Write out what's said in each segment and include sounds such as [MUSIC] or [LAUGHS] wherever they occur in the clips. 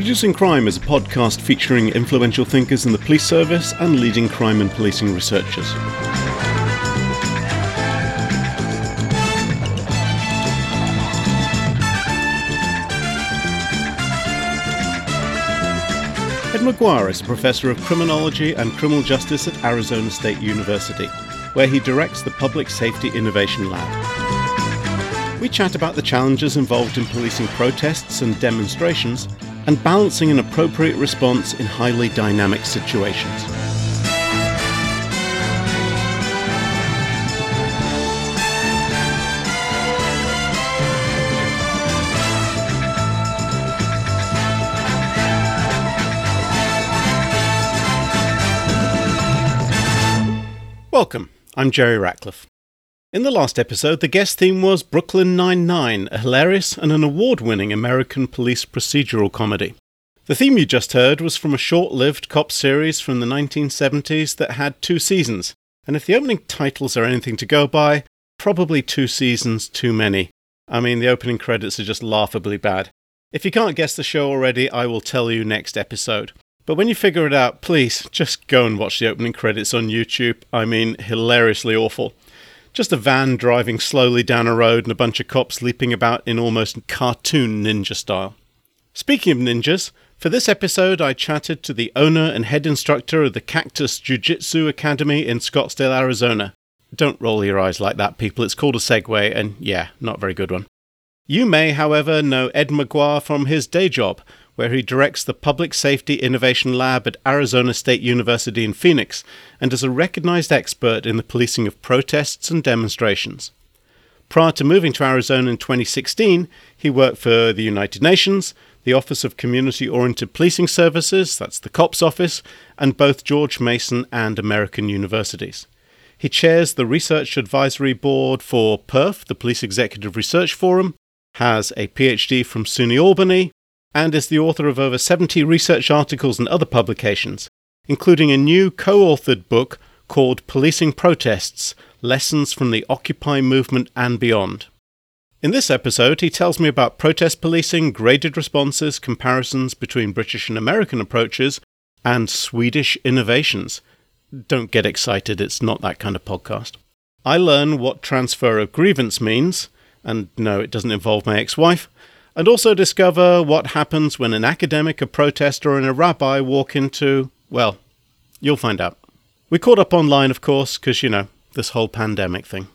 Reducing Crime is a podcast featuring influential thinkers in the police service and leading crime and policing researchers. Ed Maguire is a professor of criminology and criminal justice at Arizona State University, where he directs the Public Safety Innovation Lab. We chat about the challenges involved in policing protests and demonstrations and balancing an appropriate response in highly dynamic situations. Welcome, I'm Jerry Ratcliffe. In the last episode, the guest theme was Brooklyn Nine-Nine, a hilarious and an award-winning American police procedural comedy. The theme you just heard was from a short-lived cop series from the 1970s that had two seasons, and if the opening titles are anything to go by, probably two seasons too many. I mean, the opening credits are just laughably bad. If you can't guess the show already, I will tell you next episode. But when you figure it out, please just go and watch the opening credits on YouTube. I mean, hilariously awful. Just a van driving slowly down a road and a bunch of cops leaping about in almost cartoon ninja style. Speaking of ninjas, for this episode I chatted to the owner and head instructor of the Cactus Jiu Jitsu Academy in Scottsdale, Arizona. Don't roll your eyes like that, people. It's called a segue, and yeah, not a very good one. You may, however, know Ed Maguire from his day job, where he directs the Public Safety Innovation Lab at Arizona State University in Phoenix and is a recognized expert in the policing of protests and demonstrations. Prior to moving to Arizona in 2016, he worked for the United Nations, the Office of Community Oriented Policing Services, that's the COPS office, and both George Mason and American universities. He chairs the Research Advisory Board for PERF, the Police Executive Research Forum, has a PhD from SUNY Albany, and is the author of over 70 research articles and other publications, including a new co authored book called Policing Protests Lessons from the Occupy Movement and Beyond. In this episode, he tells me about protest policing, graded responses, comparisons between British and American approaches, and Swedish innovations. Don't get excited, it's not that kind of podcast. I learn what transfer of grievance means, and no, it doesn't involve my ex wife, and also discover what happens when an academic, a protester, and a rabbi walk into, well, you'll find out. We caught up online, of course, because, you know, this whole pandemic thing.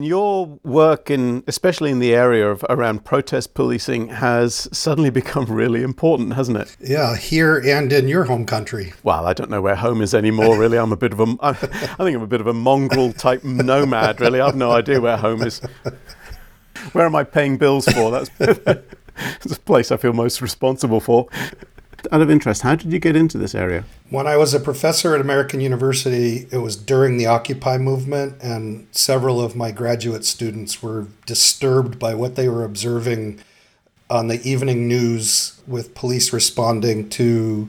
Your work in, especially in the area of around protest policing, has suddenly [LAUGHS] become really important, hasn't it? Yeah, here and in your home country. Well, I don't know where home is anymore. Really, I'm a bit of a, [LAUGHS] I think I'm a bit of a mongrel type nomad. Really, I've no idea where home is. Where am I paying bills for? [LAUGHS] That's the place I feel most responsible for. Out of interest, how did you get into this area? When I was a professor at American University, it was during the Occupy movement, and several of my graduate students were disturbed by what they were observing on the evening news with police responding to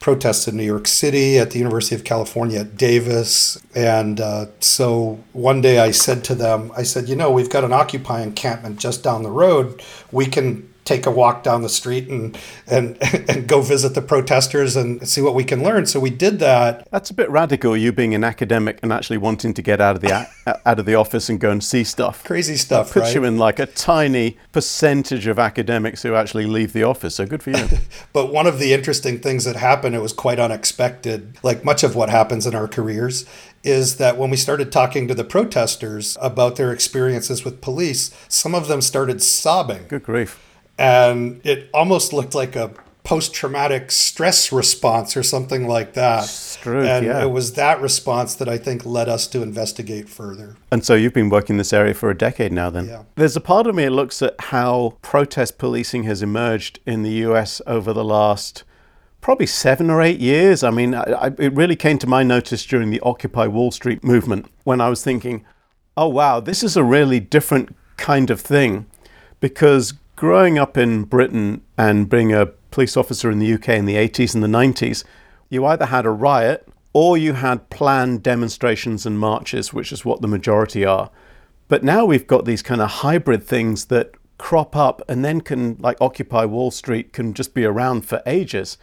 protests in New York City, at the University of California at Davis. And uh, so one day I said to them, I said, you know, we've got an Occupy encampment just down the road. We can take a walk down the street and and [LAUGHS] and go visit the protesters and see what we can learn. So we did that. That's a bit radical. You being an academic and actually wanting to get out of the [LAUGHS] out of the office and go and see stuff. Crazy stuff. That puts right? you in like a tiny percentage of academics who actually leave the office. So good for you. [LAUGHS] but one of the interesting things that happened, it was quite unexpected. Like much of what happens in our careers, is that when we started talking to the protesters about their experiences with police, some of them started sobbing. Good grief and it almost looked like a post-traumatic stress response or something like that. Stroke, and yeah. it was that response that I think led us to investigate further. And so you've been working in this area for a decade now then. Yeah. There's a part of me that looks at how protest policing has emerged in the US over the last probably seven or eight years. I mean, I, I, it really came to my notice during the Occupy Wall Street movement when I was thinking, oh wow, this is a really different kind of thing because growing up in Britain and being a police officer in the UK in the 80s and the 90s, you either had a riot or you had planned demonstrations and marches, which is what the majority are. But now we've got these kind of hybrid things that crop up and then can, like Occupy Wall Street, can just be around for ages.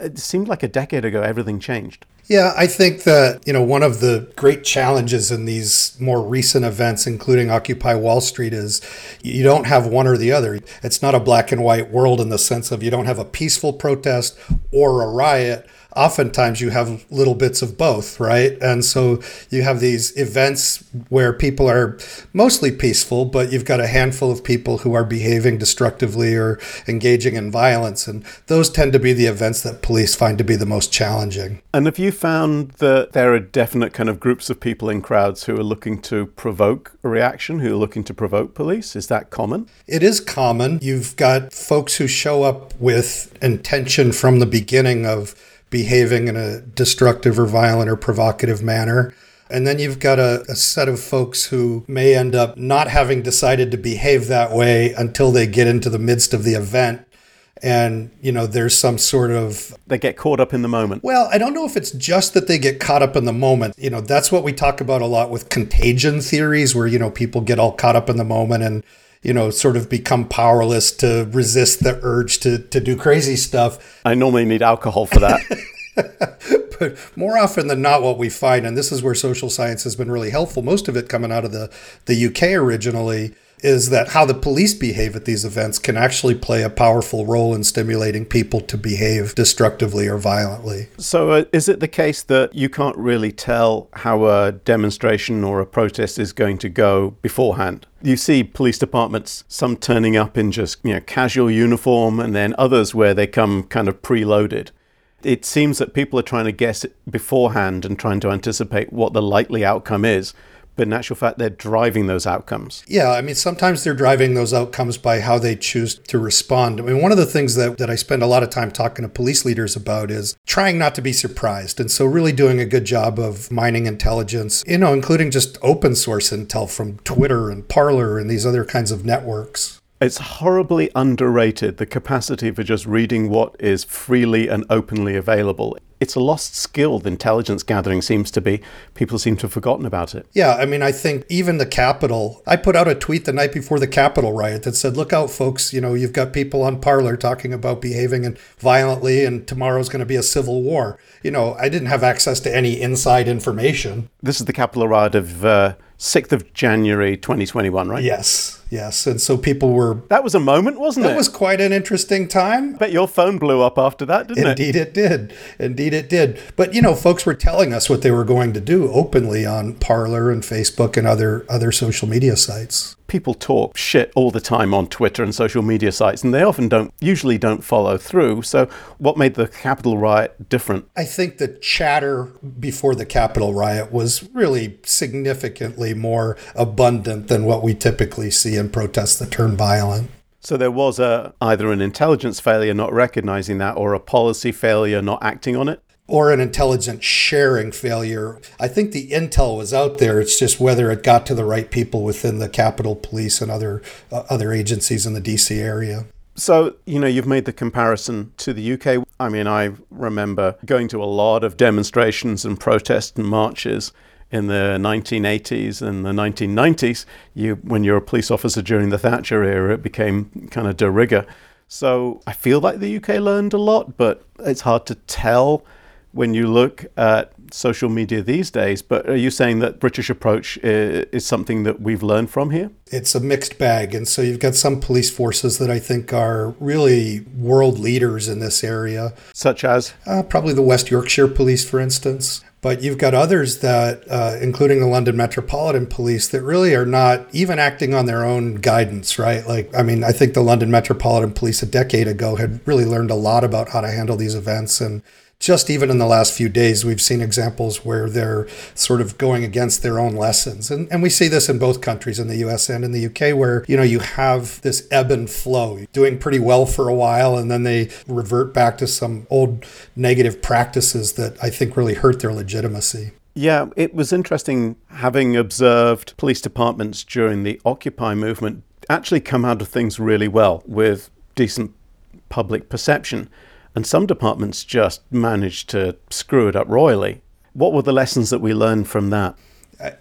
It seemed like a decade ago everything changed. Yeah, I think that, you know, one of the great challenges in these more recent events, including Occupy Wall Street, is you don't have one or the other. It's not a black and white world in the sense of you don't have a peaceful protest or a riot oftentimes you have little bits of both, right? And so you have these events where people are mostly peaceful, but you've got a handful of people who are behaving destructively or engaging in violence. And those tend to be the events that police find to be the most challenging. And have you found that there are definite kind of groups of people in crowds who are looking to provoke a reaction, who are looking to provoke police? Is that common? It is common. You've got folks who show up with intention from the beginning of behaving in a destructive or violent or provocative manner. And then you've got a, a, set of folks who may end up not having decided to behave that way until they get into the midst of the event. And, you know, there's some sort of. They get caught up in the moment. Well, I don't know if it's just that they get caught up in the moment. You know, that's what we talk about a lot with contagion theories, where, you know, people get all caught up in the moment and you know, sort of become powerless to resist the urge to, to do crazy stuff. I normally need alcohol for that. [LAUGHS] but more often than not, what we find, and this is where social science has been really helpful, most of it coming out of the, the UK originally, is that how the police behave at these events can actually play a powerful role in stimulating people to behave destructively or violently. So, uh, is it the case that you can't really tell how a demonstration or a protest is going to go beforehand? You see police departments, some turning up in just you know casual uniform, and then others where they come kind of preloaded it seems that people are trying to guess beforehand and trying to anticipate what the likely outcome is but in actual fact, they're driving those outcomes. Yeah, I mean, sometimes they're driving those outcomes by how they choose to respond. I mean, one of the things that, that I spend a lot of time talking to police leaders about is trying not to be surprised. And so, really doing a good job of mining intelligence, you know, including just open source intel from Twitter and Parler and these other kinds of networks. It's horribly underrated the capacity for just reading what is freely and openly available. It's a lost skill, the intelligence gathering seems to be. People seem to have forgotten about it. Yeah, I mean, I think even the Capitol, I put out a tweet the night before the Capitol riot that said, look out, folks, you know, you've got people on Parler talking about behaving and violently and tomorrow's going to be a civil war. You know, I didn't have access to any inside information. This is the Capitol riot of uh, 6th of January 2021, right? Yes. Yes, and so people were. That was a moment, wasn't that it? That was quite an interesting time. Bet your phone blew up after that, didn't Indeed it? Indeed, it did. Indeed, it did. But you know, folks were telling us what they were going to do openly on Parler and Facebook and other other social media sites people talk shit all the time on Twitter and social media sites, and they often don't, usually don't follow through. So, what made the Capitol riot different? I think the chatter before the Capitol riot was really significantly more abundant than what we typically see in protests that turn violent. So there was a either an intelligence failure not recognizing that or a policy failure not acting on it or an intelligence sharing failure. I think the intel was out there. It's just whether it got to the right people within the Capitol Police and other uh, other agencies in the DC area. So, you know, you've made the comparison to the UK. I mean, I remember going to a lot of demonstrations and protests and marches in the 1980s and the 1990s. You, when you're a police officer during the Thatcher era, it became kind of de rigueur. So I feel like the UK learned a lot, but it's hard to tell when you look at social media these days. But are you saying that British approach is, is, something that we've learned from here? It's a mixed bag. And so you've got some police forces that I think are really world leaders in this area. Such as? Uh, probably the West Yorkshire Police, for instance. But you've got others that, uh, including the London Metropolitan Police, that really are not even acting on their own guidance, right? Like, I mean, I think the London Metropolitan Police a decade ago had really learned a lot about how to handle these events and just even in the last few days, we've seen examples where they're sort of going against their own lessons. And, and we see this in both countries, in the US and in the UK, where, you know, you have this ebb and flow, doing pretty well for a while, and then they revert back to some old negative practices that I think really hurt their legitimacy. Yeah, it was interesting having observed police departments during the Occupy movement actually come out of things really well with decent public perception and some departments just managed to screw it up royally. What were the lessons that we learned from that?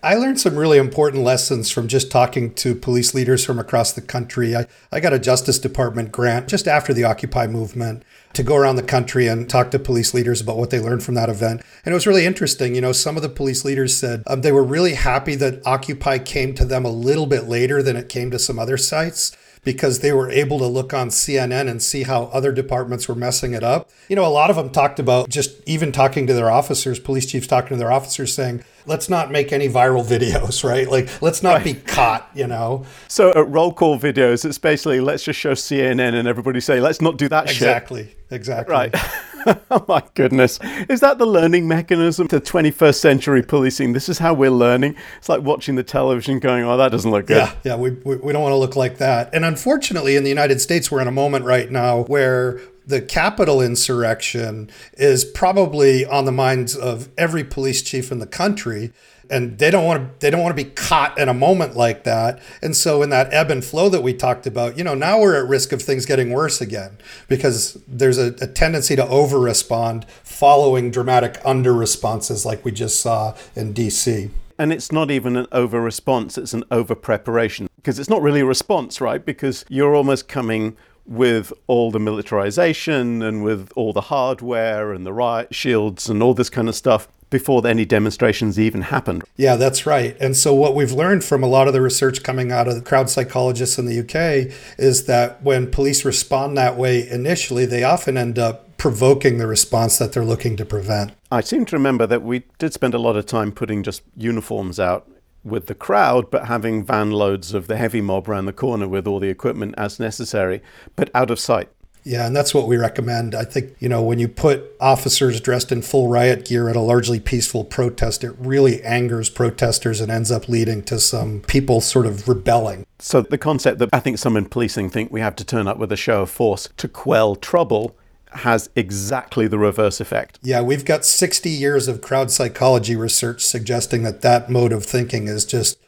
I learned some really important lessons from just talking to police leaders from across the country. I, I got a Justice Department grant just after the Occupy movement to go around the country and talk to police leaders about what they learned from that event. And it was really interesting. You know, some of the police leaders said um, they were really happy that Occupy came to them a little bit later than it came to some other sites because they were able to look on CNN and see how other departments were messing it up. You know, a lot of them talked about just even talking to their officers, police chiefs talking to their officers saying, let's not make any viral [LAUGHS] videos, right? Like, let's not right. be caught, you know? So at roll call videos, it's basically let's just show CNN and everybody say, let's not do that exactly. shit. Exactly. Exactly. Right. [LAUGHS] oh [LAUGHS] my goodness. Is that the learning mechanism to 21st century policing? This is how we're learning. It's like watching the television going, oh, that doesn't look good. Yeah, yeah, we, we, we don't want to look like that. And unfortunately, in the United States, we're in a moment right now where the Capitol insurrection is probably on the minds of every police chief in the country and they don't want to they don't want to be caught in a moment like that. And so in that ebb and flow that we talked about you know now we're at risk of things getting worse again because there's a, a tendency to over respond following dramatic under responses like we just saw in dc and it's not even an over response it's an over preparation because it's not really a response right? Because you're almost coming with all the militarization and with all the hardware and the riot shields and all this kind of stuff before any demonstrations even happened. Yeah, that's right. And so, what we've learned from a lot of the research coming out of the crowd psychologists in the UK is that when police respond that way initially, they often end up provoking the response that they're looking to prevent. I seem to remember that we did spend a lot of time putting just uniforms out with the crowd, but having van loads of the heavy mob around the corner with all the equipment as necessary, but out of sight. Yeah, and that's what we recommend. I think, you know, when you put officers dressed in full riot gear at a largely peaceful protest, it really angers protesters and ends up leading to some people sort of rebelling. So the concept that I think some in policing think we have to turn up with a show of force to quell trouble has exactly the reverse effect. Yeah, we've got 60 years of crowd psychology research suggesting that that mode of thinking is just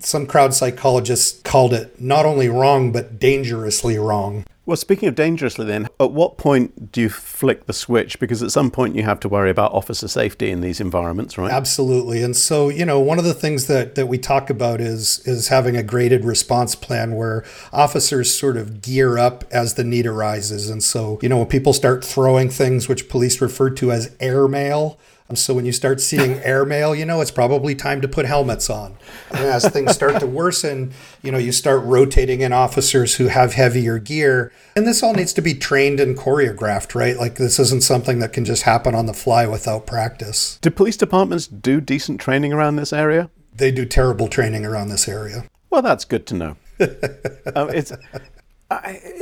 some crowd psychologists called it not only wrong but dangerously wrong. Well, speaking of dangerously, then, at what point do you flick the switch? Because at some point you have to worry about officer safety in these environments, right? Absolutely. And so, you know, one of the things that, that we talk about is is having a graded response plan where officers sort of gear up as the need arises. And so, you know, when people start throwing things which police refer to as airmail, so when you start seeing [LAUGHS] airmail, you know it's probably time to put helmets on. And as things start to worsen, you know you start rotating in officers who have heavier gear, and this all needs to be trained and choreographed, right? Like this isn't something that can just happen on the fly without practice. Do police departments do decent training around this area? They do terrible training around this area. Well, that's good to know. um, [LAUGHS] it's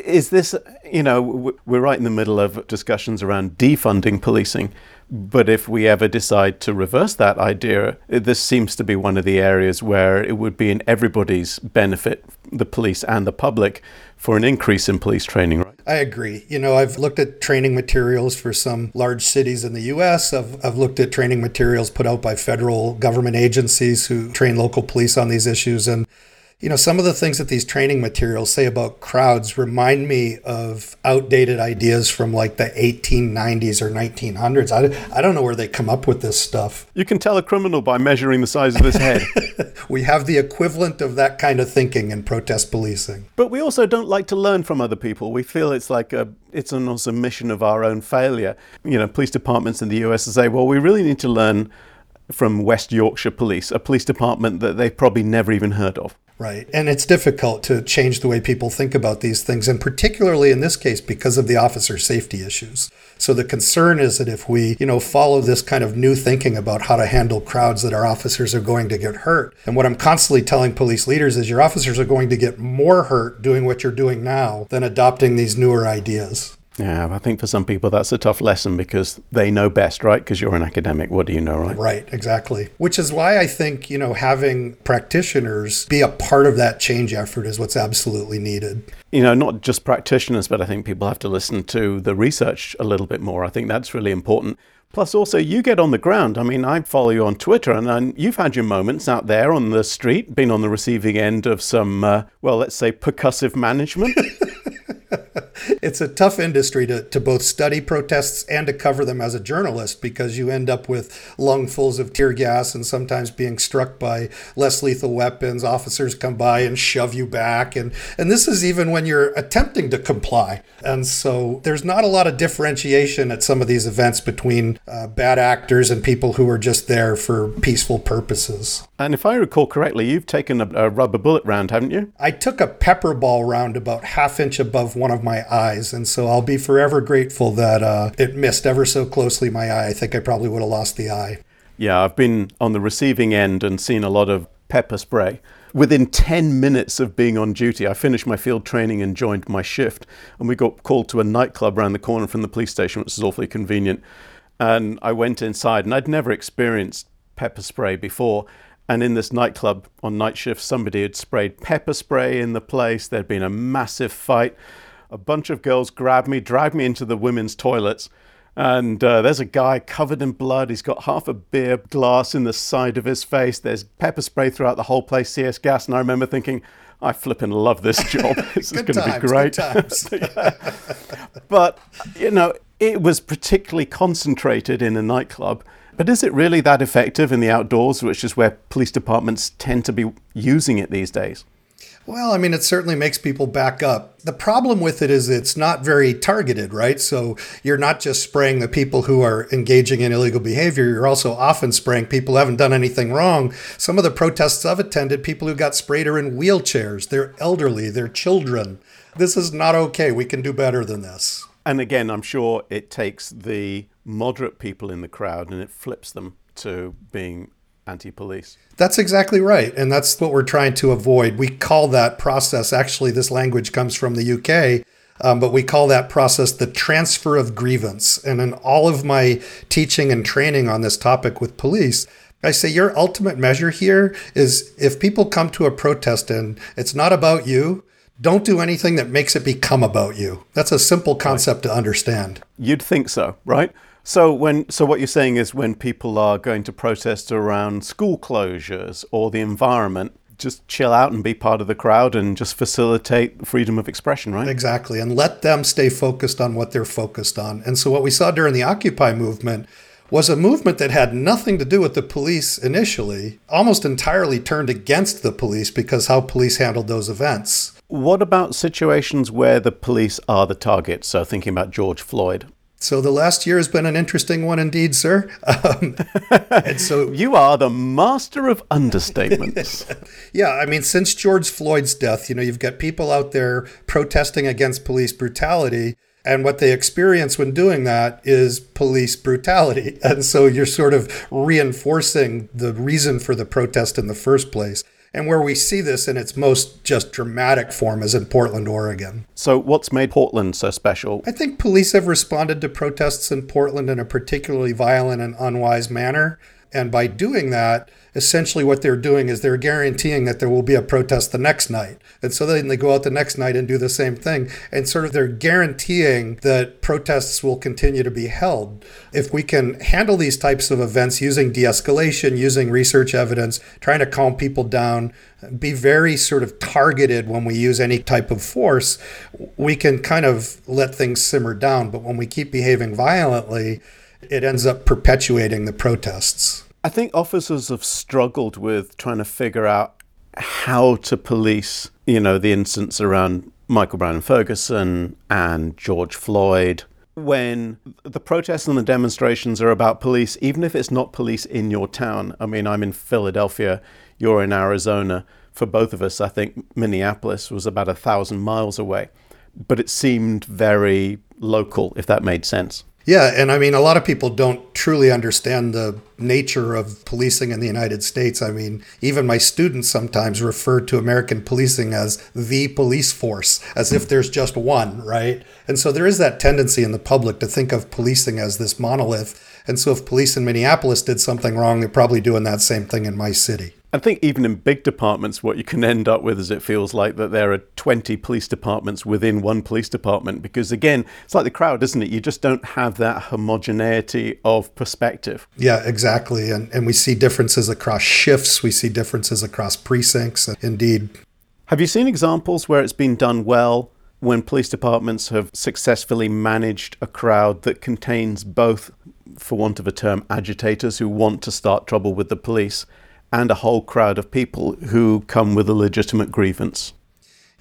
is this, you know, we're right in the middle of discussions around defunding policing. But if we ever decide to reverse that idea, this seems to be one of the areas where it would be in everybody's benefit, the police and the public, for an increase in police training, right? I agree. You know, I've looked at training materials for some large cities in the US. I've, I've looked at training materials put out by federal government agencies who train local police on these issues. And you know, some of the things that these training materials say about crowds remind me of outdated ideas from like the 1890s or 1900s. I, I don't know where they come up with this stuff. You can tell a criminal by measuring the size of his head. [LAUGHS] we have the equivalent of that kind of thinking in protest policing. But we also don't like to learn from other people. We feel it's like a it's an mission of our own failure. You know, police departments in the US say, well, we really need to learn from West Yorkshire Police, a police department that they've probably never even heard of. Right. And it's difficult to change the way people think about these things, and particularly in this case because of the officer safety issues. So the concern is that if we, you know, follow this kind of new thinking about how to handle crowds that our officers are going to get hurt. And what I'm constantly telling police leaders is your officers are going to get more hurt doing what you're doing now than adopting these newer ideas. Yeah, I think for some people that's a tough lesson because they know best, right? Because you're an academic. What do you know, right? Right, exactly. Which is why I think, you know, having practitioners be a part of that change effort is what's absolutely needed. You know, not just practitioners, but I think people have to listen to the research a little bit more. I think that's really important. Plus, also, you get on the ground. I mean, I follow you on Twitter, and, you've had your moments out there on the street, been on the receiving end of some, uh, well, let's say, percussive management. [LAUGHS] [LAUGHS] it's a tough industry to, to both study protests and to cover them as a journalist because you end up with lungfuls of tear gas and sometimes being struck by less lethal weapons. Officers come by and shove you back. And, and this is even when you're attempting to comply. And so there's not a lot of differentiation at some of these events between uh, bad actors and people who are just there for peaceful purposes. And if I recall correctly, you've taken a, a rubber bullet round, haven't you? I took a pepper ball round about half inch above one of my eyes, and so I'll be forever grateful that uh, it missed ever so closely my eye. I think I probably would have lost the eye. Yeah, I've been on the receiving end and seen a lot of pepper spray. Within 10 minutes of being on duty, I finished my field training and joined my shift. And we got called to a nightclub around the corner from the police station, which is awfully convenient. And I went inside, and I'd never experienced pepper spray before. And in this nightclub on night shift, somebody had sprayed pepper spray in the place. There'd been a massive fight. A bunch of girls grabbed me, dragged me into the women's toilets. And uh, there's a guy covered in blood. He's got half a beer glass in the side of his face. There's pepper spray throughout the whole place, CS gas. And I remember thinking, I flipping love this job. [LAUGHS] This is going to be great. [LAUGHS] But, you know, it was particularly concentrated in a nightclub. But is it really that effective in the outdoors, which is where police departments tend to be using it these days? Well, I mean, it certainly makes people back up. The problem with it is it's not very targeted, right? So you're not just spraying the people who are engaging in illegal behavior, you're also often spraying people who haven't done anything wrong. Some of the protests I've attended, people who got sprayed are in wheelchairs, they're elderly, they're children. This is not okay. We can do better than this. And again, I'm sure it takes the moderate people in the crowd and it flips them to being anti police. That's exactly right. And that's what we're trying to avoid. We call that process, actually, this language comes from the UK. Um, but we call that process the transfer of grievance. And in all of my teaching and training on this topic with police, I say your ultimate measure here is if people come to a protest and it's not about you, don't do anything that makes it become about you. That's a simple concept right. to understand. You'd think so, right? So when so what you're saying is when people are going to protest around school closures or the environment, just chill out and be part of the crowd and just facilitate freedom of expression, right? Exactly. And let them stay focused on what they're focused on. And so what we saw during the Occupy movement was a movement that had nothing to do with the police initially, almost entirely turned against the police because how police handled those events. What about situations where the police are the target? So thinking about George Floyd. So the last year has been an interesting one indeed, sir. Um, [LAUGHS] and so you are the master of understatements. [LAUGHS] yeah, I mean, since George Floyd's death, you know, you've got people out there protesting against police brutality. And what they experience when doing that is police brutality. [LAUGHS] And so you're sort of reinforcing the reason for the protest in the first place. And where we see this in its most just dramatic form is in Portland, Oregon. So, what's made Portland so special? I think police have responded to protests in Portland in a particularly violent and unwise manner. And by doing that, essentially what they're doing is they're guaranteeing that there will be a protest the next night. And so then they go out the next night and do the same thing. And sort of they're guaranteeing that protests will continue to be held. If we can handle these types of events using de escalation, using research evidence, trying to calm people down, be very sort of targeted when we use any type of force, we can kind of let things simmer down. But when we keep behaving violently, it ends up perpetuating the protests. I think officers have struggled with trying to figure out how to police, you know, the incidents around Michael Brown and Ferguson and George Floyd. When the protests and the demonstrations are about police, even if it's not police in your town. I mean, I'm in Philadelphia, you're in Arizona. For both of us, I think Minneapolis was about a thousand miles away. But it seemed very local, if that made sense. Yeah, and I mean, a lot of people don't truly understand the nature of policing in the United States. I mean, even my students sometimes refer to American policing as the police force, as if there's just one, right? And so there is that tendency in the public to think of policing as this monolith. And so if police in Minneapolis did something wrong, they're probably doing that same thing in my city. I think even in big departments, what you can end up with is it feels like that there are 20 police departments within one police department. Because again, it's like the crowd, isn't it? You just don't have that homogeneity of perspective. Yeah, exactly. And, and we see differences across shifts, we see differences across precincts. Indeed. Have you seen examples where it's been done well when police departments have successfully managed a crowd that contains both, for want of a term, agitators who want to start trouble with the police and a whole crowd of people who come with a legitimate grievance.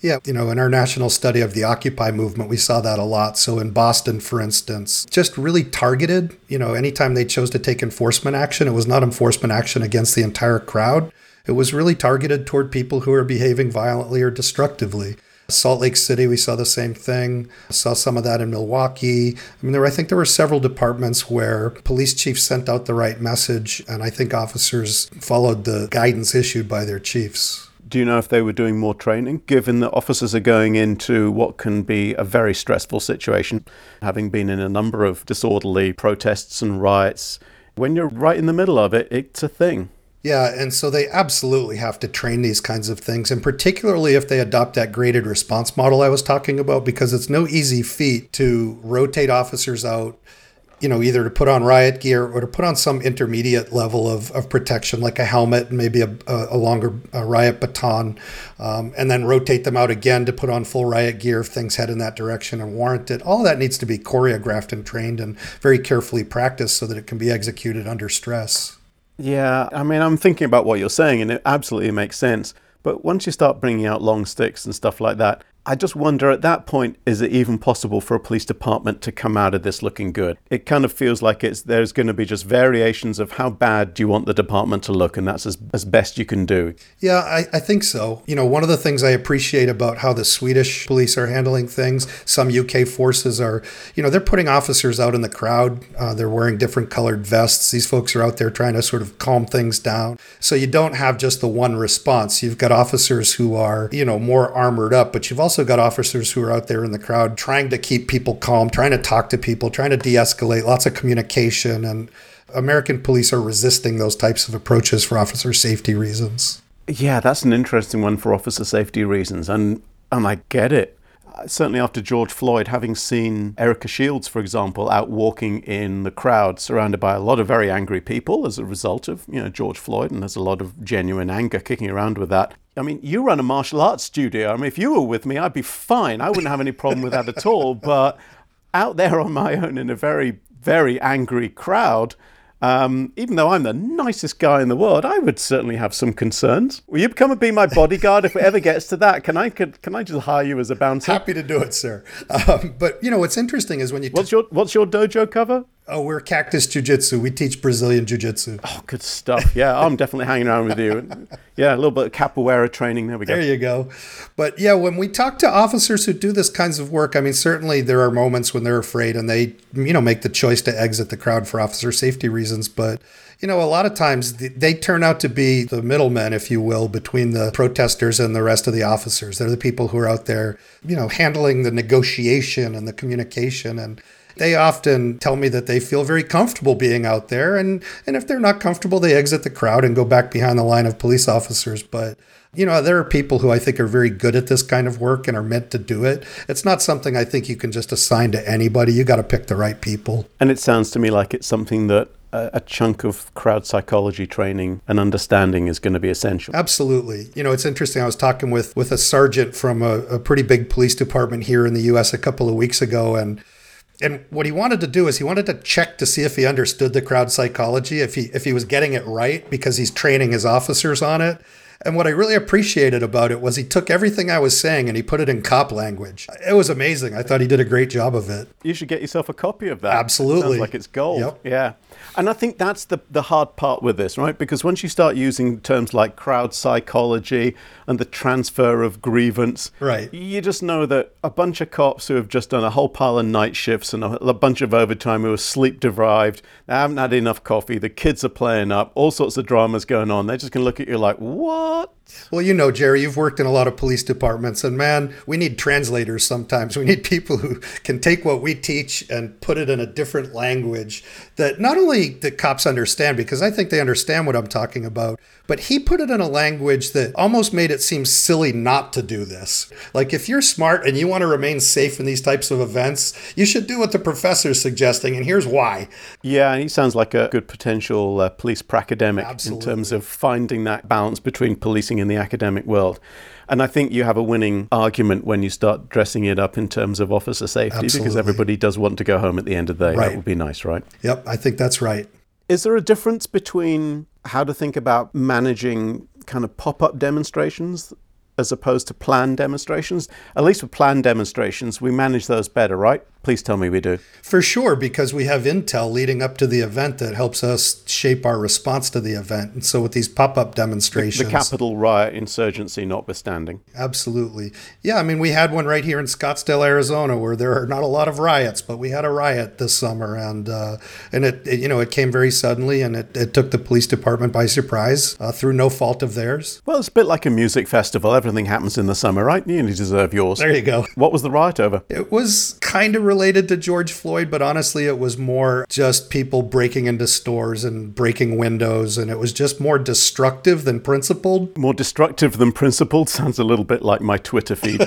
Yeah, you know, in our national study of the Occupy movement, we saw that a lot. So in Boston, for instance, just really targeted, you know, anytime they chose to take enforcement action, it was not enforcement action against the entire crowd. It was really targeted toward people who are behaving violently or destructively. Salt Lake City, we saw the same thing. Saw some of that in Milwaukee. I mean, there, I think there were several departments where police chiefs sent out the right message, and I think officers followed the guidance issued by their chiefs. Do you know if they were doing more training, given that officers are going into what can be a very stressful situation, having been in a number of disorderly protests and riots? When you're right in the middle of it, it's a thing. Yeah, and so they absolutely have to train these kinds of things, and particularly if they adopt that graded response model I was talking about, because it's no easy feat to rotate officers out you know, either to put on riot gear or to put on some intermediate level of, of protection, like a helmet, and maybe a, a longer a riot baton, um, and then rotate them out again to put on full riot gear if things head in that direction and warrant it. All that needs to be choreographed and trained and very carefully practiced so that it can be executed under stress. Yeah, I mean, I'm thinking about what you're saying, and it absolutely makes sense. But once you start bringing out long sticks and stuff like that, I just wonder at that point, is it even possible for a police department to come out of this looking good? It kind of feels like it's there's going to be just variations of how bad do you want the department to look, and that's as, as best you can do. Yeah, I, I think so. You know, one of the things I appreciate about how the Swedish police are handling things, some UK forces are, you know, they're putting officers out in the crowd. Uh, they're wearing different colored vests. These folks are out there trying to sort of calm things down. So you don't have just the one response. You've got officers who are, you know, more armored up, but you've also also got officers who are out there in the crowd trying to keep people calm, trying to talk to people, trying to de escalate, lots of communication. And American police are resisting those types of approaches for officer safety reasons. Yeah, that's an interesting one for officer safety reasons. And, and I get it. Uh, certainly after George Floyd, having seen Erika Shields, for example, out walking in the crowd, surrounded by a lot of very angry people as a result of you know George Floyd, and there's a lot of genuine anger kicking around with that. I mean, you run a martial arts studio. I mean, if you were with me, I'd be fine. I wouldn't have any problem with that at all. [LAUGHS] But out there on my own in a very, very angry crowd, um, even though I'm the nicest guy in the world, I would certainly have some concerns. Will you come and be my bodyguard if it ever gets to that? Can I can, can I just hire you as a bouncer? Happy to do it, sir. Um, but you know what's interesting is when you t- what's your what's your dojo cover? Oh, we're Cactus Jiu Jitsu. We teach Brazilian Jiu Jitsu. Oh, good stuff. Yeah, I'm definitely hanging around with you. Yeah, a little bit of capoeira training. There we go. There you go. But yeah, when we talk to officers who do this kinds of work, I mean, certainly there are moments when they're afraid and they, you know, make the choice to exit the crowd for officer safety reasons. But, you know, a lot of times they turn out to be the middlemen, if you will, between the protesters and the rest of the officers. They're the people who are out there, you know, handling the negotiation and the communication and they often tell me that they feel very comfortable being out there. And, and if they're not comfortable, they exit the crowd and go back behind the line of police officers. But, you know, there are people who I think are very good at this kind of work and are meant to do it. It's not something I think you can just assign to anybody. You got to pick the right people. And it sounds to me like it's something that a chunk of crowd psychology training and understanding is going to be essential. Absolutely. You know, it's interesting. I was talking with with a sergeant from a, a pretty big police department here in the U.S. a couple of weeks ago, and and what he wanted to do is he wanted to check to see if he understood the crowd psychology, if he if he was getting it right because he's training his officers on it. And what I really appreciated about it was he took everything I was saying and he put it in cop language. It was amazing. I thought he did a great job of it. You should get yourself a copy of that. Absolutely. It sounds like it's gold. Yep. Yeah. And I think that's the, the hard part with this, right? Because once you start using terms like crowd psychology and the transfer of grievance, right. you just know that a bunch of cops who have just done a whole pile of night shifts and a, a bunch of overtime who are sleep deprived, they haven't had enough coffee, the kids are playing up, all sorts of dramas going on. They're just going to look at you like, what? what? [LAUGHS] Well, you know, Jerry, you've worked in a lot of police departments, and man, we need translators sometimes. We need people who can take what we teach and put it in a different language that not only the cops understand, because I think they understand what I'm talking about, but he put it in a language that almost made it seem silly not to do this. Like, if you're smart and you want to remain safe in these types of events, you should do what the professor's suggesting, and here's why. Yeah, and he sounds like a good potential uh, police pracademic Absolutely. in terms of finding that balance between policing in the academic world. And I think you have a winning argument when you start dressing it up in terms of officer safety Absolutely. because everybody does want to go home at the end of the day. Right. That would be nice, right? Yep, I think that's right. Is there a difference between how to think about managing kind of pop up demonstrations as opposed to planned demonstrations? At least with planned demonstrations, we manage those better, right? Please tell me we do. For sure, because we have intel leading up to the event that helps us shape our response to the event. And so with these pop up demonstrations. The Capitol riot insurgency notwithstanding. Absolutely. Yeah, I mean, we had one right here in Scottsdale, Arizona, where there are not a lot of riots, but we had a riot this summer. And, uh, and it, it, you know, it came very suddenly and it, it took the police department by surprise uh, through no fault of theirs. Well, it's a bit like a music festival. Everything happens in the summer, right? You only deserve yours. There you go. What was the riot over? It was kind of related to George Floyd, but honestly, it was more just people breaking into stores and breaking windows, and it was just more destructive than principled. More destructive than principled sounds a little bit like my Twitter feed.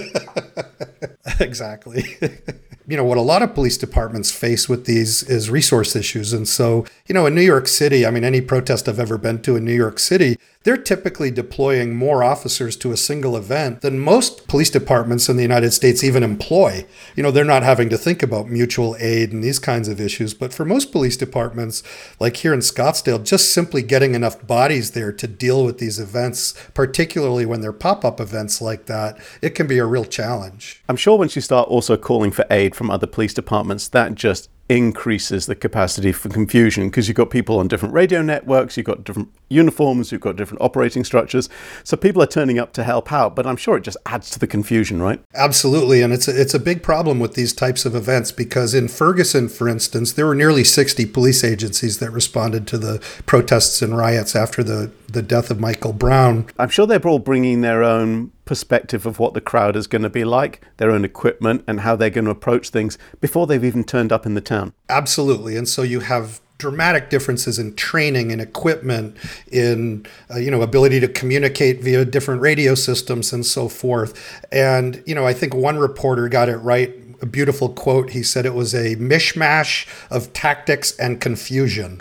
[LAUGHS] exactly. [LAUGHS] you know, what a lot of police departments face with these is resource issues. And so, you know, in New York City, I mean, any protest I've ever been to in New York City, they're typically deploying more officers to a single event than most police departments in the United States even employ. You know, they're not having to think about mutual aid and these kinds of issues. But for most police departments, like here in Scottsdale, just simply getting enough bodies there to deal with these events, particularly when they're pop up events like that, it can be a real challenge. I'm sure once you start also calling for aid from other police departments, that just increases the capacity for confusion because you've got people on different radio networks, you've got different uniforms, you've got different operating structures. So people are turning up to help out, but I'm sure it just adds to the confusion, right? Absolutely, and it's a, it's a big problem with these types of events because in Ferguson, for instance, there were nearly 60 police agencies that responded to the protests and riots after the the death of Michael Brown. I'm sure they're all bringing their own perspective of what the crowd is going to be like, their own equipment, and how they're going to approach things before they've even turned up in the town. Absolutely, and so you have dramatic differences in training and equipment in uh, you know ability to communicate via different radio systems and so forth and you know i think one reporter got it right a beautiful quote he said it was a mishmash of tactics and confusion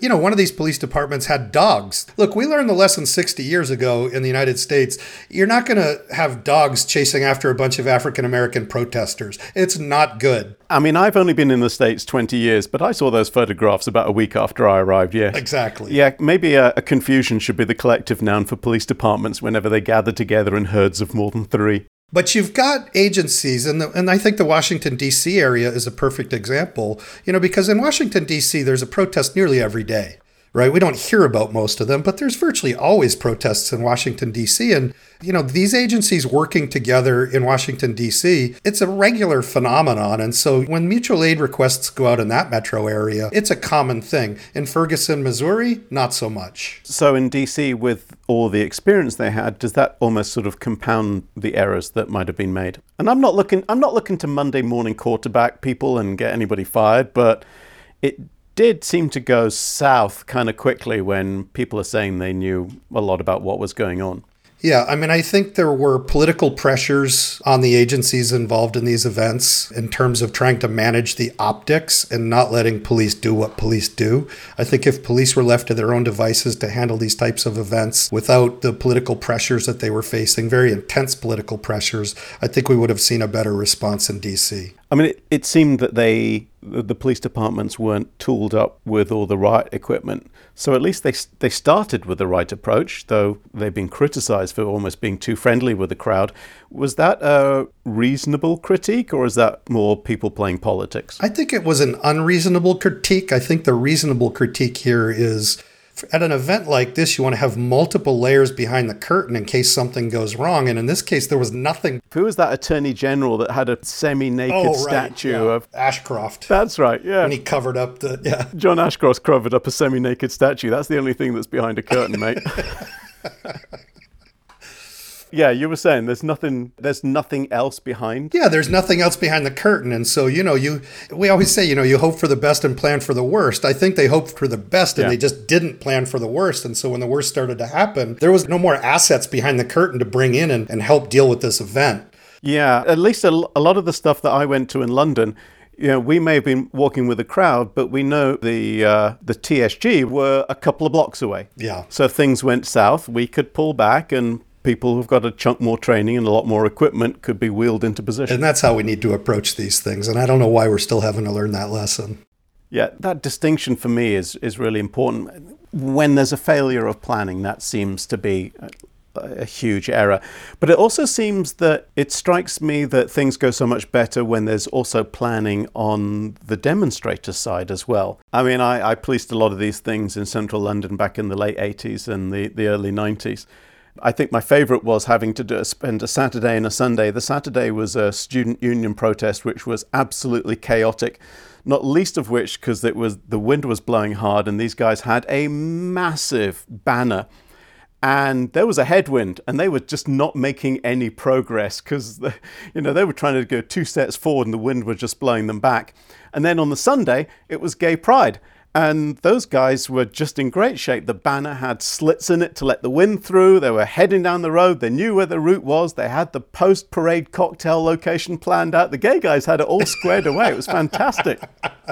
you know, one of these police departments had dogs. Look, we learned the lesson 60 years ago in the United States. You're not going to have dogs chasing after a bunch of African American protesters. It's not good. I mean, I've only been in the States 20 years, but I saw those photographs about a week after I arrived, yes. Exactly. Yeah, maybe a, a confusion should be the collective noun for police departments whenever they gather together in herds of more than three. But you've got agencies, and the, and I think the Washington D.C. area is a perfect example. You know, because in Washington D.C. there's a protest nearly every day, right? We don't hear about most of them, but there's virtually always protests in Washington D.C. And you know, these agencies working together in Washington D.C. It's a regular phenomenon, and so when mutual aid requests go out in that metro area, it's a common thing. In Ferguson, Missouri, not so much. So in DC, with all the experience they had, does that almost sort of compound the errors that might have been made? And I'm not looking, I'm not looking to Monday morning quarterback people and get anybody fired, but it did seem to go south kind of quickly when people are saying they knew a lot about what was going on. Yeah, I mean, I think there were political pressures on the agencies involved in these events in terms of trying to manage the optics and not letting police do what police do. I think if police were left to their own devices to handle these types of events without the political pressures that they were facing, very intense political pressures, I think we would have seen a better response in DC. I mean, it, it seemed that they, the police departments weren't tooled up with all the right equipment. So at least they they started with the right approach, though they've been criticized for almost being too friendly with the crowd. Was that a reasonable critique, or is that more people playing politics? I think it was an unreasonable critique. I think the reasonable critique here is at an event like this, you want to have multiple layers behind the curtain in case something goes wrong. And in this case, there was nothing. Who was that attorney general that had a semi-naked Oh, right, statue yeah. of? Ashcroft. That's right. Yeah. And he covered up the yeah. John Ashcroft covered up a semi-naked statue. That's the only thing that's behind a curtain, mate. [LAUGHS] yeah, you were saying there's nothing. There's nothing else behind. Yeah, there's nothing else behind the curtain. And so, you know, you we always say, you know, you hope for the best and plan for the worst. I think they hoped for the best and Yeah. they just didn't plan for the worst. And so when the worst started to happen, there was no more assets behind the curtain to bring in and, and help deal with this event. Yeah, at least a, a lot of the stuff that I went to in London, you know, we may have been walking with a crowd, but we know the uh, the TSG were a couple of blocks away. Yeah. So if things went south, we could pull back and people who've got a chunk more training and a lot more equipment could be wheeled into position. And that's how we need to approach these things. And I don't know why we're still having to learn that lesson. Yeah, that distinction for me is, is really important. When there's a failure of planning, that seems to be a huge error. But it also seems that it strikes me that things go so much better when there's also planning on the demonstrator side as well. I mean, I, I policed a lot of these things in central London back in the late 80s and the, the early 90s. I think my favorite was having to do, spend a Saturday and a Sunday. The Saturday was a student union protest, which was absolutely chaotic not least of which because it was the wind was blowing hard and these guys had a massive banner. And there was a headwind and they were just not making any progress because [LAUGHS] you know they were trying to go two steps forward and the wind was just blowing them back. And then on the sunday it was gay pride and those guys were just in great shape. The banner had slits in it to let the wind through. They were heading down the road. They knew where the route was. They had the post parade cocktail location planned out. The gay guys had it all squared away. It was fantastic.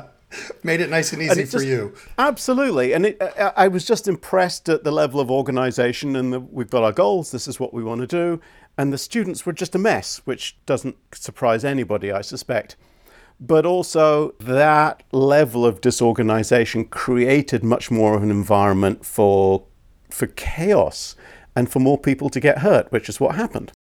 [LAUGHS] Made it nice and easy and for just, you. Absolutely, and it, I, I, was just impressed at the level of organisation, and the, we've got our goals. This is what we want to do, and the students were just a mess, which doesn't surprise anybody, I suspect. But also, that level of disorganisation created much more of an environment for for chaos and for more people to get hurt, which is what happened.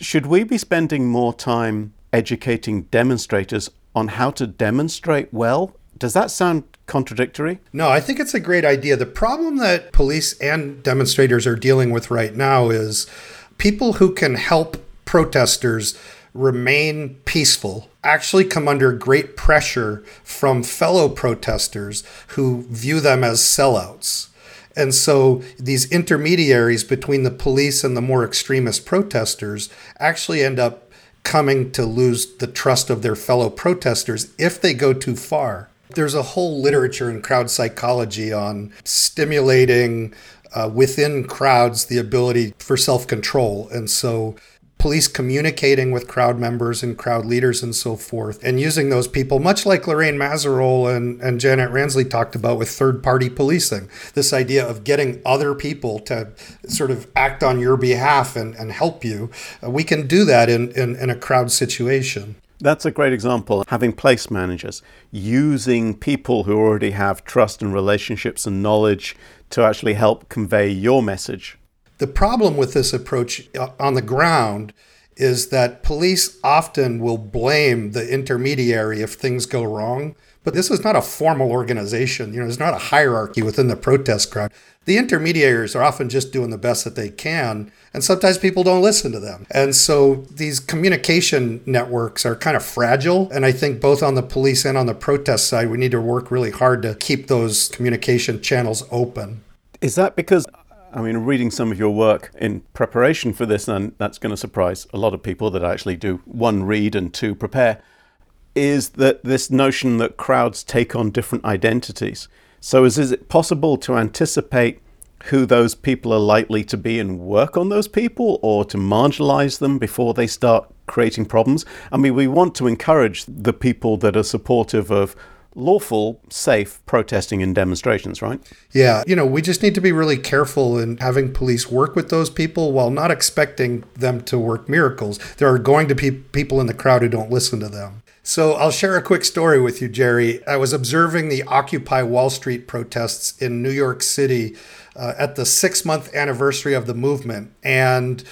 Should we be spending more time educating demonstrators on how to demonstrate well does that sound contradictory? No, I think it's a great idea. The problem that police and demonstrators are dealing with right now is people who can help protesters remain peaceful actually come under great pressure from fellow protesters who view them as sellouts. And so these intermediaries between the police and the more extremist protesters actually end up coming to lose the trust of their fellow protesters if they go too far. There's a whole literature in crowd psychology on stimulating uh, within crowds the ability for self control. And so police communicating with crowd members and crowd leaders and so forth, and using those people, much like Lorraine Mazerolle and, and Janet Ransley talked about with third party policing. This idea of getting other people to sort of act on your behalf and, and help you. Uh, we can do that in, in, in a crowd situation. That's a great example. Having place managers, using people who already have trust and relationships and knowledge to actually help convey your message. The problem with this approach uh, on the ground is that police often will blame the intermediary if things go wrong. But this is not a formal organization. You know, there's not a hierarchy within the protest crowd. The intermediaries are often just doing the best that they can, and sometimes people don't listen to them. And so these communication networks are kind of fragile. And I think both on the police and on the protest side, we need to work really hard to keep those communication channels open. Is that because I mean, reading some of your work in preparation for this, and that's going to surprise a lot of people that actually do one, read, and two, prepare, is that this notion that crowds take on different identities. So, is, is it possible to anticipate who those people are likely to be and work on those people or to marginalize them before they start creating problems? I mean, we want to encourage the people that are supportive of lawful, safe protesting and demonstrations, right? Yeah. You know, we just need to be really careful in having police work with those people while not expecting them to work miracles. There are going to be people in the crowd who don't listen to them. So I'll share a quick story with you, Jerry. I was observing the Occupy Wall Street protests in New York City uh, at the six month anniversary of the movement. And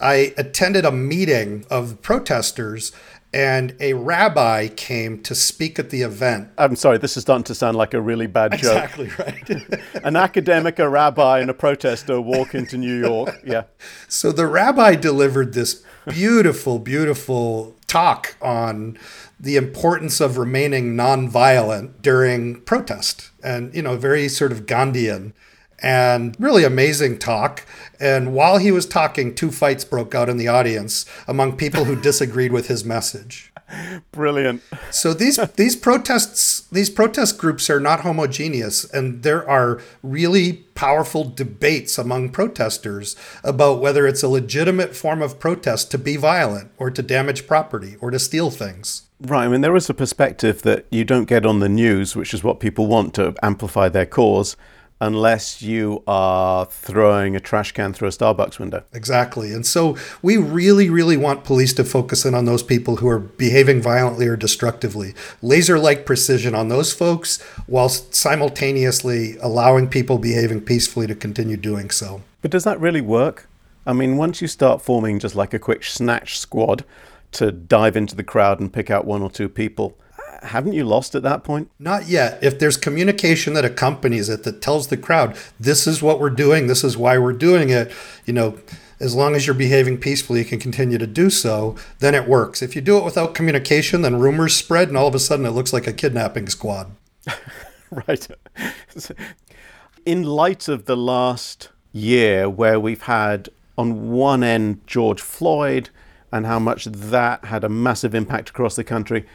I attended a meeting of protesters and a rabbi came to speak at the event. I'm sorry, this is starting to sound like a really bad joke. Exactly right. [LAUGHS] An academic, a rabbi, and a protester walk into New York. Yeah. So the rabbi delivered this beautiful, beautiful talk on the importance of remaining nonviolent during protest and, you know, very sort of Gandhian and really amazing talk. And while he was talking, two fights broke out in the audience among people who disagreed with his message. [LAUGHS] Brilliant. So these these protests these protest groups are not homogeneous and there are really powerful debates among protesters about whether it's a legitimate form of protest to be violent or to damage property or to steal things. Right. I mean there is a perspective that you don't get on the news, which is what people want to amplify their cause unless you are throwing a trash can through a Starbucks window. Exactly. And so we really, really want police to focus in on those people who are behaving violently or destructively. Laser like precision on those folks while simultaneously allowing people behaving peacefully to continue doing so. But does that really work? I mean, once you start forming just like a quick snatch squad to dive into the crowd and pick out one or two people, haven't you lost at that point? Not yet. If there's communication that accompanies it that tells the crowd, this is what we're doing, this is why we're doing it, you know, as long as you're behaving peacefully, you can continue to do so, then it works. If you do it without communication, then rumors spread and all of a sudden it looks like a kidnapping squad. [LAUGHS] right. In light of the last year where we've had on one end George Floyd and how much that had a massive impact across the country,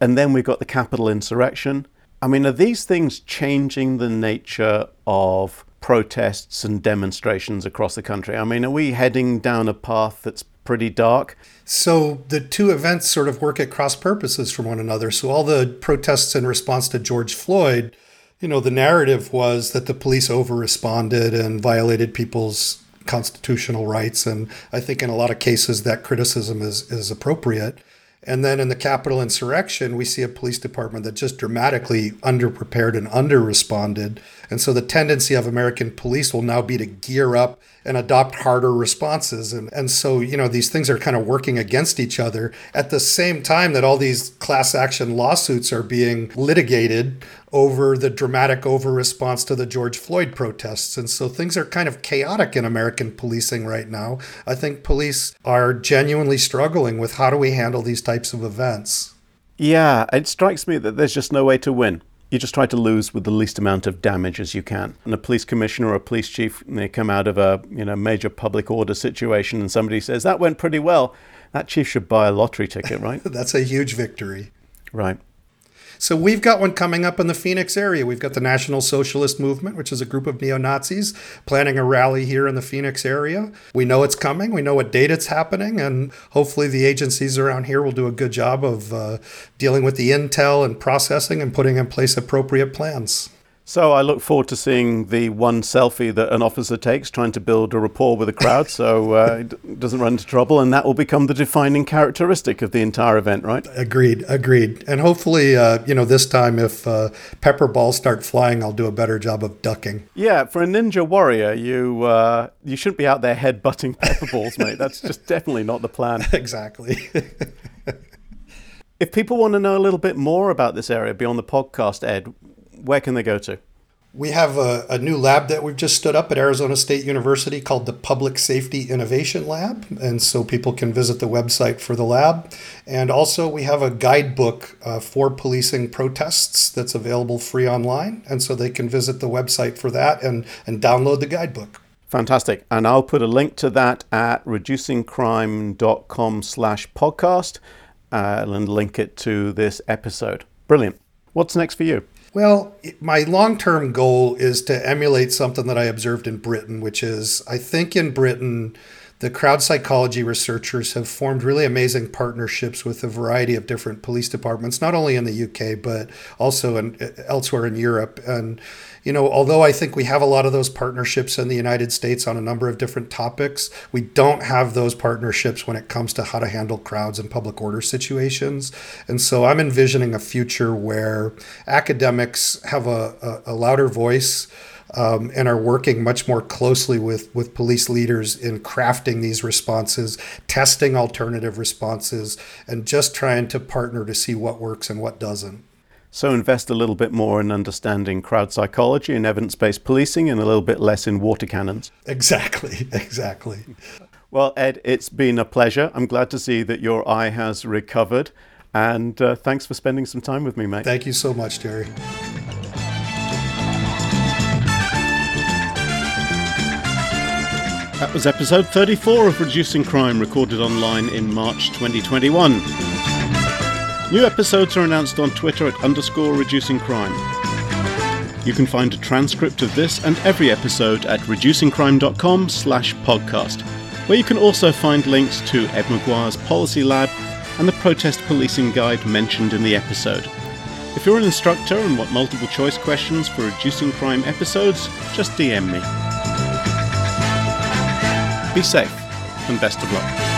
and then we've got the Capitol insurrection. I mean, are these things changing the nature of protests and demonstrations across the country? I mean, are we heading down a path that's pretty dark? So the two events sort of work at cross purposes from one another. So all the protests in response to George Floyd, you know, the narrative was that the police over responded and violated people's constitutional rights. And I think in a lot of cases that criticism is, is appropriate. And then in the Capitol insurrection, we see a police department that just dramatically underprepared and underresponded. And so the tendency of American police will now be to gear up and adopt harder responses. And, and so, you know, these things are kind of working against each other at the same time that all these class action lawsuits are being litigated over the dramatic over response to the George Floyd protests. And so things are kind of chaotic in American policing right now. I think police are genuinely struggling with how do we handle these types of events. Yeah, it strikes me that there's just no way to win you just try to lose with the least amount of damage as you can. And a police commissioner or a police chief, they come out of a you know major public order situation, and somebody says that went pretty well. That chief should buy a lottery ticket, right? [LAUGHS] That's a huge victory. Right. So we've got one coming up in the Phoenix area. We've got the National Socialist Movement, which is a group of neo Nazis planning a rally here in the Phoenix area. We know it's coming. We know what date it's happening, and hopefully the agencies around here will do a good job of uh, dealing with the intel and processing and putting in place appropriate plans. So I look forward to seeing the one selfie that an officer takes trying to build a rapport with the crowd so uh, it doesn't run into trouble, and that will become the defining characteristic of the entire event, right? Agreed, agreed. And hopefully, uh, you know, this time if uh, pepper balls start flying, I'll do a better job of ducking. Yeah, for a ninja warrior, you uh, you shouldn't be out there head butting pepper balls, mate. That's just definitely not the plan. [LAUGHS] Exactly. [LAUGHS] if people want to know a little bit more about this area beyond the podcast, Ed, where can they go to? We have a, a, new lab that we've just stood up at Arizona State University called the Public Safety Innovation Lab. And so people can visit the website for the lab. And also, we have a guidebook uh, for policing protests that's available free online. And so they can visit the website for that and, and download the guidebook. Fantastic. And I'll put a link to that at reducingcrime.com slash podcast uh, and link it to this episode. Brilliant. What's next for you? Well, my long term goal is to emulate something that I observed in Britain, which is I think in Britain, the crowd psychology researchers have formed really amazing partnerships with a variety of different police departments, not only in the UK, but also in, elsewhere in Europe. And you know, although I think we have a lot of those partnerships in the United States on a number of different topics, we don't have those partnerships when it comes to how to handle crowds and public order situations. And so I'm envisioning a future where academics have a, a, a louder voice. Um, and are working much more closely with, with police leaders in crafting these responses, testing alternative responses, and just trying to partner to see what works and what doesn't. So invest a little bit more in understanding crowd psychology and evidence based policing and a little bit less in water cannons. Exactly, [LAUGHS] exactly. Well, Ed, it's been a pleasure. I'm glad to see that your eye has recovered. And uh, thanks for spending some time with me, mate. Thank you so much, Jerry. That was episode 34 of Reducing Crime, recorded online in March 2021. New episodes are announced on Twitter at underscore reducing crime. You can find a transcript of this and every episode at reducingcrime.com slash podcast, where you can also find links to Ed Maguire's Policy Lab and the Protest Policing Guide mentioned in the episode. If you're an instructor and want multiple choice questions for reducing crime episodes, just DM me. Be safe and best of luck.